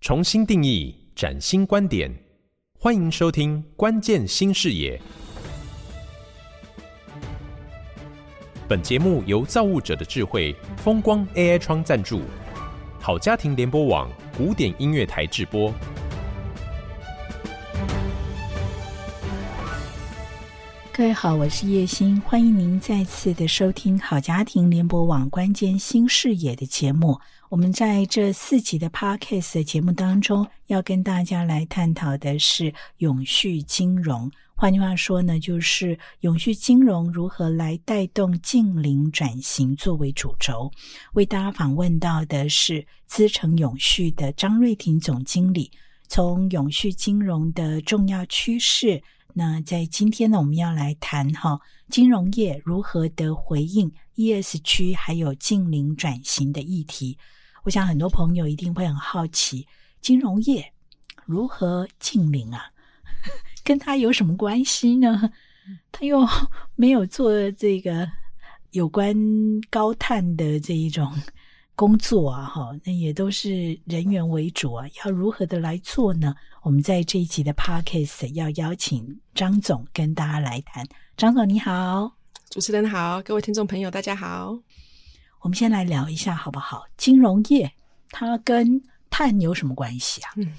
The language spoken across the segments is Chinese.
重新定义，崭新观点，欢迎收听《关键新视野》。本节目由造物者的智慧风光 AI 窗赞助，好家庭联播网古典音乐台制播。各位好，我是叶欣，欢迎您再次的收听好家庭联播网关键新视野的节目。我们在这四集的 Podcast 的节目当中，要跟大家来探讨的是永续金融。换句话说呢，就是永续金融如何来带动净零转型作为主轴。为大家访问到的是资诚永续的张瑞婷总经理，从永续金融的重要趋势。那在今天呢，我们要来谈哈金融业如何的回应 ESG 还有净零转型的议题。我想很多朋友一定会很好奇，金融业如何净零啊？跟他有什么关系呢？他又没有做这个有关高碳的这一种工作啊，哈，那也都是人员为主啊，要如何的来做呢？我们在这一集的 Podcast 要邀请张总跟大家来谈。张总你好，主持人好，各位听众朋友大家好。我们先来聊一下好不好？金融业它跟碳有什么关系啊？嗯，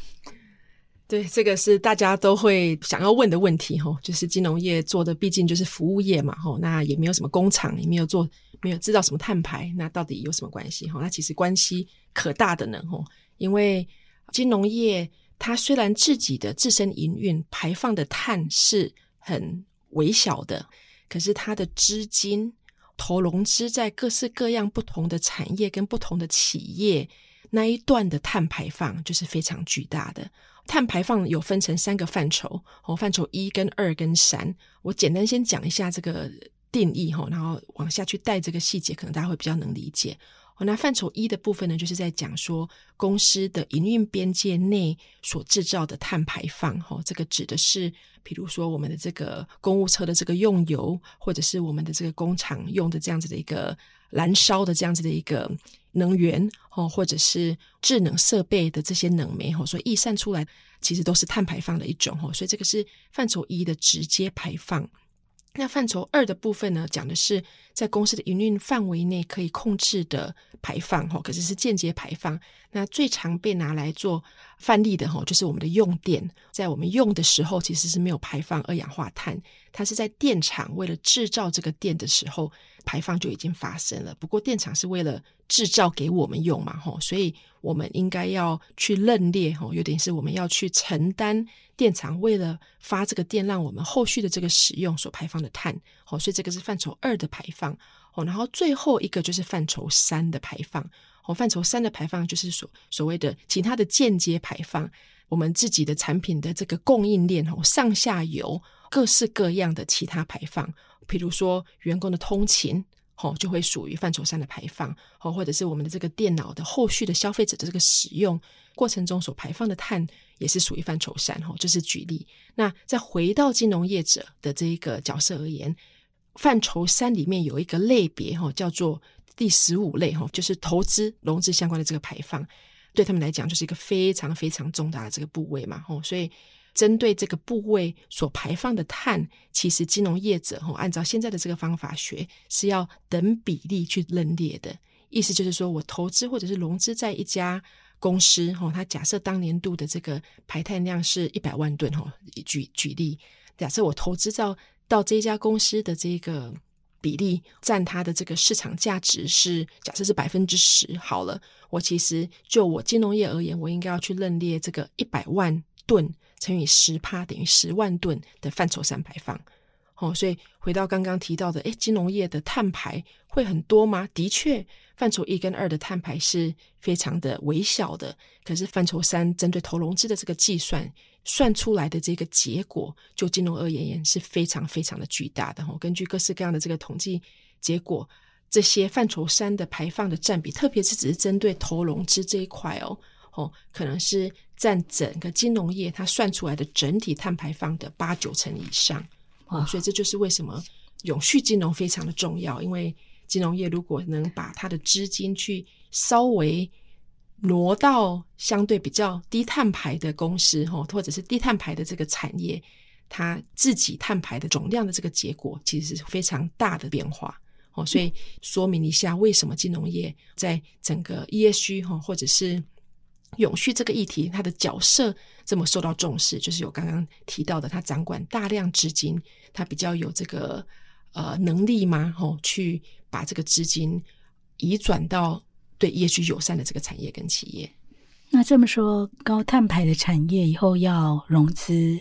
对，这个是大家都会想要问的问题哈。就是金融业做的毕竟就是服务业嘛，哈，那也没有什么工厂，也没有做，没有制造什么碳排，那到底有什么关系？哈，那其实关系可大的呢，哈，因为金融业它虽然自己的自身营运排放的碳是很微小的，可是它的资金。投融资在各式各样不同的产业跟不同的企业那一段的碳排放就是非常巨大的。碳排放有分成三个范畴，哦，范畴一跟二跟三，我简单先讲一下这个定义哈，然后往下去带这个细节，可能大家会比较能理解。那范畴一的部分呢，就是在讲说公司的营运边界内所制造的碳排放，哈，这个指的是，比如说我们的这个公务车的这个用油，或者是我们的这个工厂用的这样子的一个燃烧的这样子的一个能源，哦，或者是智能设备的这些能煤，哈，所以逸散出来其实都是碳排放的一种，哈，所以这个是范畴一的直接排放。那范畴二的部分呢，讲的是在公司的营运范围内可以控制的排放，哈，可是是间接排放。那最常被拿来做范例的，哈，就是我们的用电，在我们用的时候，其实是没有排放二氧化碳，它是在电厂为了制造这个电的时候，排放就已经发生了。不过电厂是为了制造给我们用嘛，吼，所以我们应该要去认列，吼，有点是我们要去承担电厂为了发这个电，让我们后续的这个使用所排放的碳，好，所以这个是范畴二的排放，哦，然后最后一个就是范畴三的排放，哦，范畴三的排放就是所所谓的其他的间接排放，我们自己的产品的这个供应链，哦，上下游各式各样的其他排放，比如说员工的通勤。哦，就会属于范畴三的排放，哦，或者是我们的这个电脑的后续的消费者的这个使用过程中所排放的碳，也是属于范畴三。哦，这是举例。那再回到金融业者的这一个角色而言，范畴三里面有一个类别，哈，叫做第十五类，哈，就是投资融资相关的这个排放，对他们来讲就是一个非常非常重大的这个部位嘛，哦，所以。针对这个部位所排放的碳，其实金融业者，按照现在的这个方法学，是要等比例去认列的。意思就是说，我投资或者是融资在一家公司哈，它假设当年度的这个排碳量是一百万吨哈，举举例，假设我投资到到这家公司的这个比例占它的这个市场价值是假设是百分之十好了，我其实就我金融业而言，我应该要去认列这个一百万吨。乘以十帕等于十万吨的范畴三排放，哦，所以回到刚刚提到的，诶，金融业的碳排会很多吗？的确，范畴一跟二的碳排是非常的微小的，可是范畴三针对投融资的这个计算算出来的这个结果，就金融而言是非常非常的巨大的。哦，根据各式各样的这个统计结果，这些范畴三的排放的占比，特别是只是针对投融资这一块哦。哦，可能是占整个金融业它算出来的整体碳排放的八九成以上，哦，所以这就是为什么永续金融非常的重要。因为金融业如果能把它的资金去稍微挪到相对比较低碳排的公司，哈，或者是低碳排的这个产业，它自己碳排的总量的这个结果，其实是非常大的变化。哦，所以说明一下为什么金融业在整个 ESG 哈，或者是永续这个议题，它的角色这么受到重视，就是有刚刚提到的，它掌管大量资金，它比较有这个呃能力嘛，吼，去把这个资金移转到对 ESG 友善的这个产业跟企业。那这么说，高碳排的产业以后要融资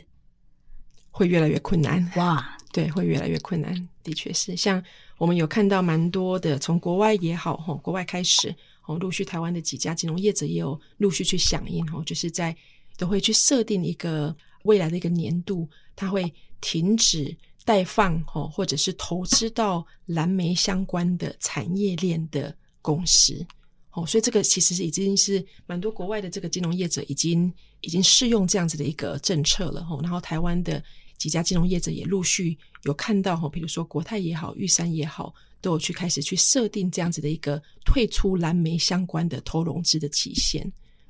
会越来越困难哇？对，会越来越困难，的确是。像我们有看到蛮多的，从国外也好，吼，国外开始，哦，陆续台湾的几家金融业者也有陆续去响应，吼，就是在都会去设定一个未来的一个年度，它会停止代放，吼，或者是投资到蓝莓相关的产业链的公司，哦，所以这个其实是已经是蛮多国外的这个金融业者已经已经适用这样子的一个政策了，吼，然后台湾的。几家金融业者也陆续有看到哈，比如说国泰也好，玉山也好，都有去开始去设定这样子的一个退出蓝莓相关的投融资的期限。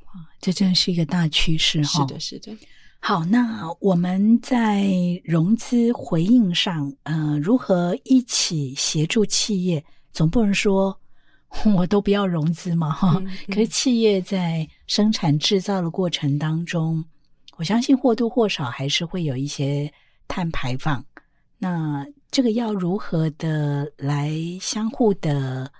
哇，这真是一个大趋势哈！是的，是的。好，那我们在融资回应上，呃，如何一起协助企业？总不能说 我都不要融资嘛，哈、嗯。嗯、可是企业在生产制造的过程当中。我相信或多或少还是会有一些碳排放，那这个要如何的来相互的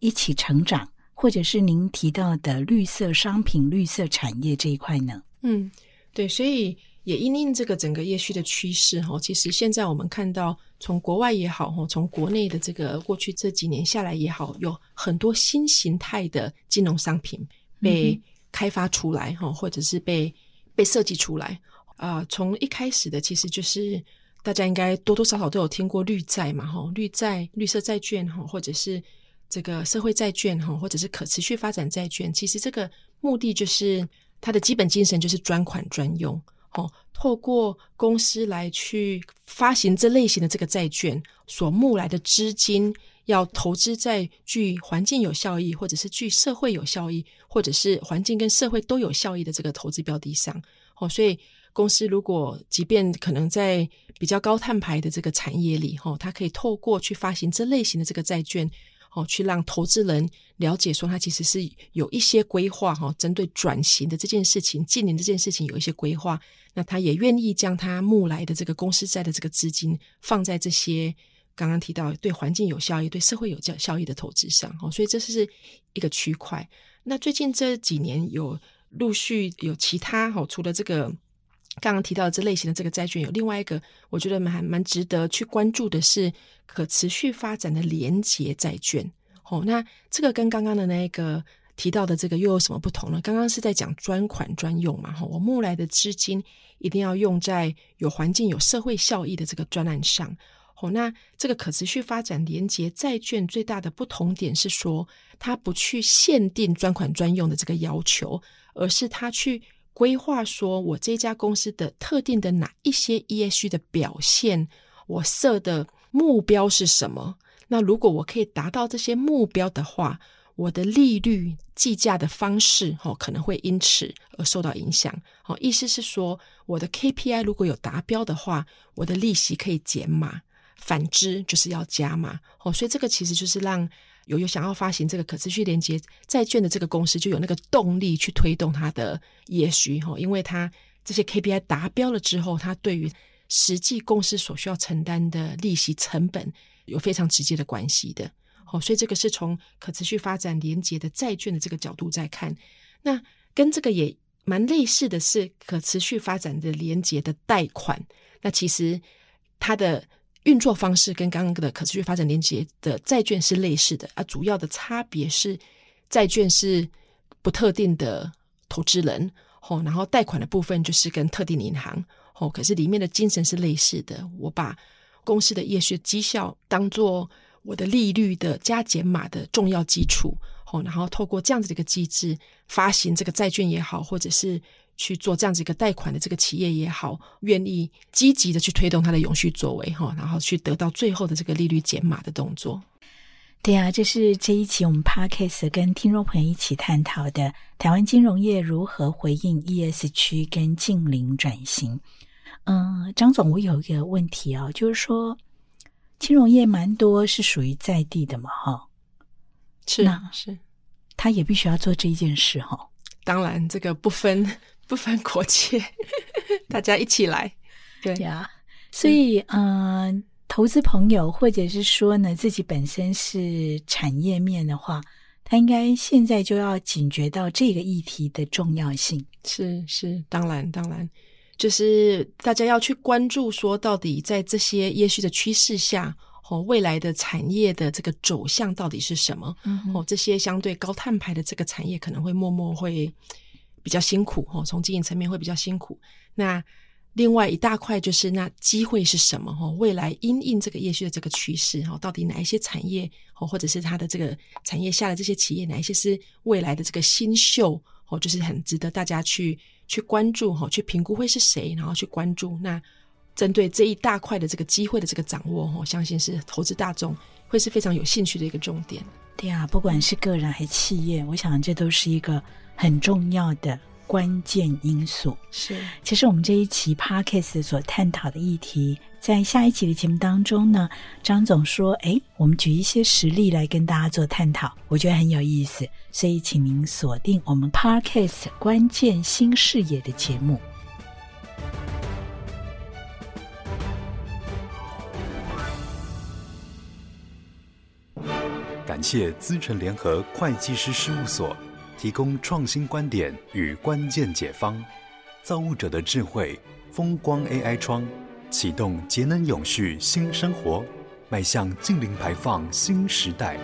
一起成长，或者是您提到的绿色商品、绿色产业这一块呢？嗯，对，所以也因应这个整个业区的趋势哈，其实现在我们看到从国外也好哈，从国内的这个过去这几年下来也好，有很多新形态的金融商品被开发出来哈，或者是被。被设计出来啊、呃，从一开始的其实就是大家应该多多少少都有听过绿债嘛，哈，绿债、绿色债券哈，或者是这个社会债券哈，或者是可持续发展债券。其实这个目的就是它的基本精神就是专款专用，哦，透过公司来去发行这类型的这个债券，所募来的资金要投资在具环境有效益，或者是具社会有效益，或者是环境跟社会都有效益的这个投资标的上。哦，所以公司如果即便可能在比较高碳排的这个产业里，哈，它可以透过去发行这类型的这个债券，哦，去让投资人了解说，它其实是有一些规划，哈，针对转型的这件事情、近年这件事情有一些规划，那他也愿意将他募来的这个公司债的这个资金放在这些。刚刚提到对环境有效益、对社会有效效益的投资上，哦，所以这是一个区块。那最近这几年有陆续有其他，哈，除了这个刚刚提到的这类型的这个债券，有另外一个我觉得蛮蛮值得去关注的是可持续发展的连结债券。哦，那这个跟刚刚的那个提到的这个又有什么不同呢？刚刚是在讲专款专用嘛，哈，我募来的资金一定要用在有环境、有社会效益的这个专案上。哦，那这个可持续发展连结债券最大的不同点是说，它不去限定专款专用的这个要求，而是它去规划说，我这家公司的特定的哪一些 ESG 的表现，我设的目标是什么？那如果我可以达到这些目标的话，我的利率计价的方式，哦，可能会因此而受到影响。哦，意思是说，我的 KPI 如果有达标的话，我的利息可以减码。反之就是要加码。哦，所以这个其实就是让有有想要发行这个可持续连接债券的这个公司就有那个动力去推动它的 ESG 哦，因为它这些 KPI 达标了之后，它对于实际公司所需要承担的利息成本有非常直接的关系的。哦，所以这个是从可持续发展连接的债券的这个角度在看，那跟这个也蛮类似的是可持续发展的连接的贷款，那其实它的。运作方式跟刚刚的可持续发展连接的债券是类似的啊，主要的差别是债券是不特定的投资人哦，然后贷款的部分就是跟特定银行哦，可是里面的精神是类似的。我把公司的业绩绩效当做我的利率的加减码的重要基础哦，然后透过这样子的一个机制发行这个债券也好，或者是。去做这样子一个贷款的这个企业也好，愿意积极的去推动它的永续作为哈，然后去得到最后的这个利率减码的动作。对啊，这是这一期我们 Podcast 跟听众朋友一起探讨的台湾金融业如何回应 ESG 跟近零转型。嗯，张总，我有一个问题啊，就是说金融业蛮多是属于在地的嘛，哈，是是，他也必须要做这一件事哈。当然，这个不分不分国界，大家一起来。对呀，所以嗯。投资朋友，或者是说呢，自己本身是产业面的话，他应该现在就要警觉到这个议题的重要性。是是，当然当然，就是大家要去关注，说到底在这些也许的趋势下，哦，未来的产业的这个走向到底是什么？嗯、哦，这些相对高碳排的这个产业可能会默默会比较辛苦，哦，从经营层面会比较辛苦。那另外一大块就是那机会是什么？哈，未来因应这个业绩的这个趋势，哈，到底哪一些产业哦，或者是它的这个产业下的这些企业，哪一些是未来的这个新秀，哦，就是很值得大家去去关注，哈，去评估会是谁，然后去关注。那针对这一大块的这个机会的这个掌握，我相信是投资大众会是非常有兴趣的一个重点。对啊，不管是个人还是企业，我想这都是一个很重要的。关键因素是，其实我们这一期 Podcast 所探讨的议题，在下一期的节目当中呢，张总说：“哎，我们举一些实例来跟大家做探讨，我觉得很有意思，所以请您锁定我们 Podcast 关键新视野的节目。”感谢资诚联合会计师事务所。提供创新观点与关键解方，造物者的智慧，风光 AI 窗，启动节能永续新生活，迈向净零排放新时代。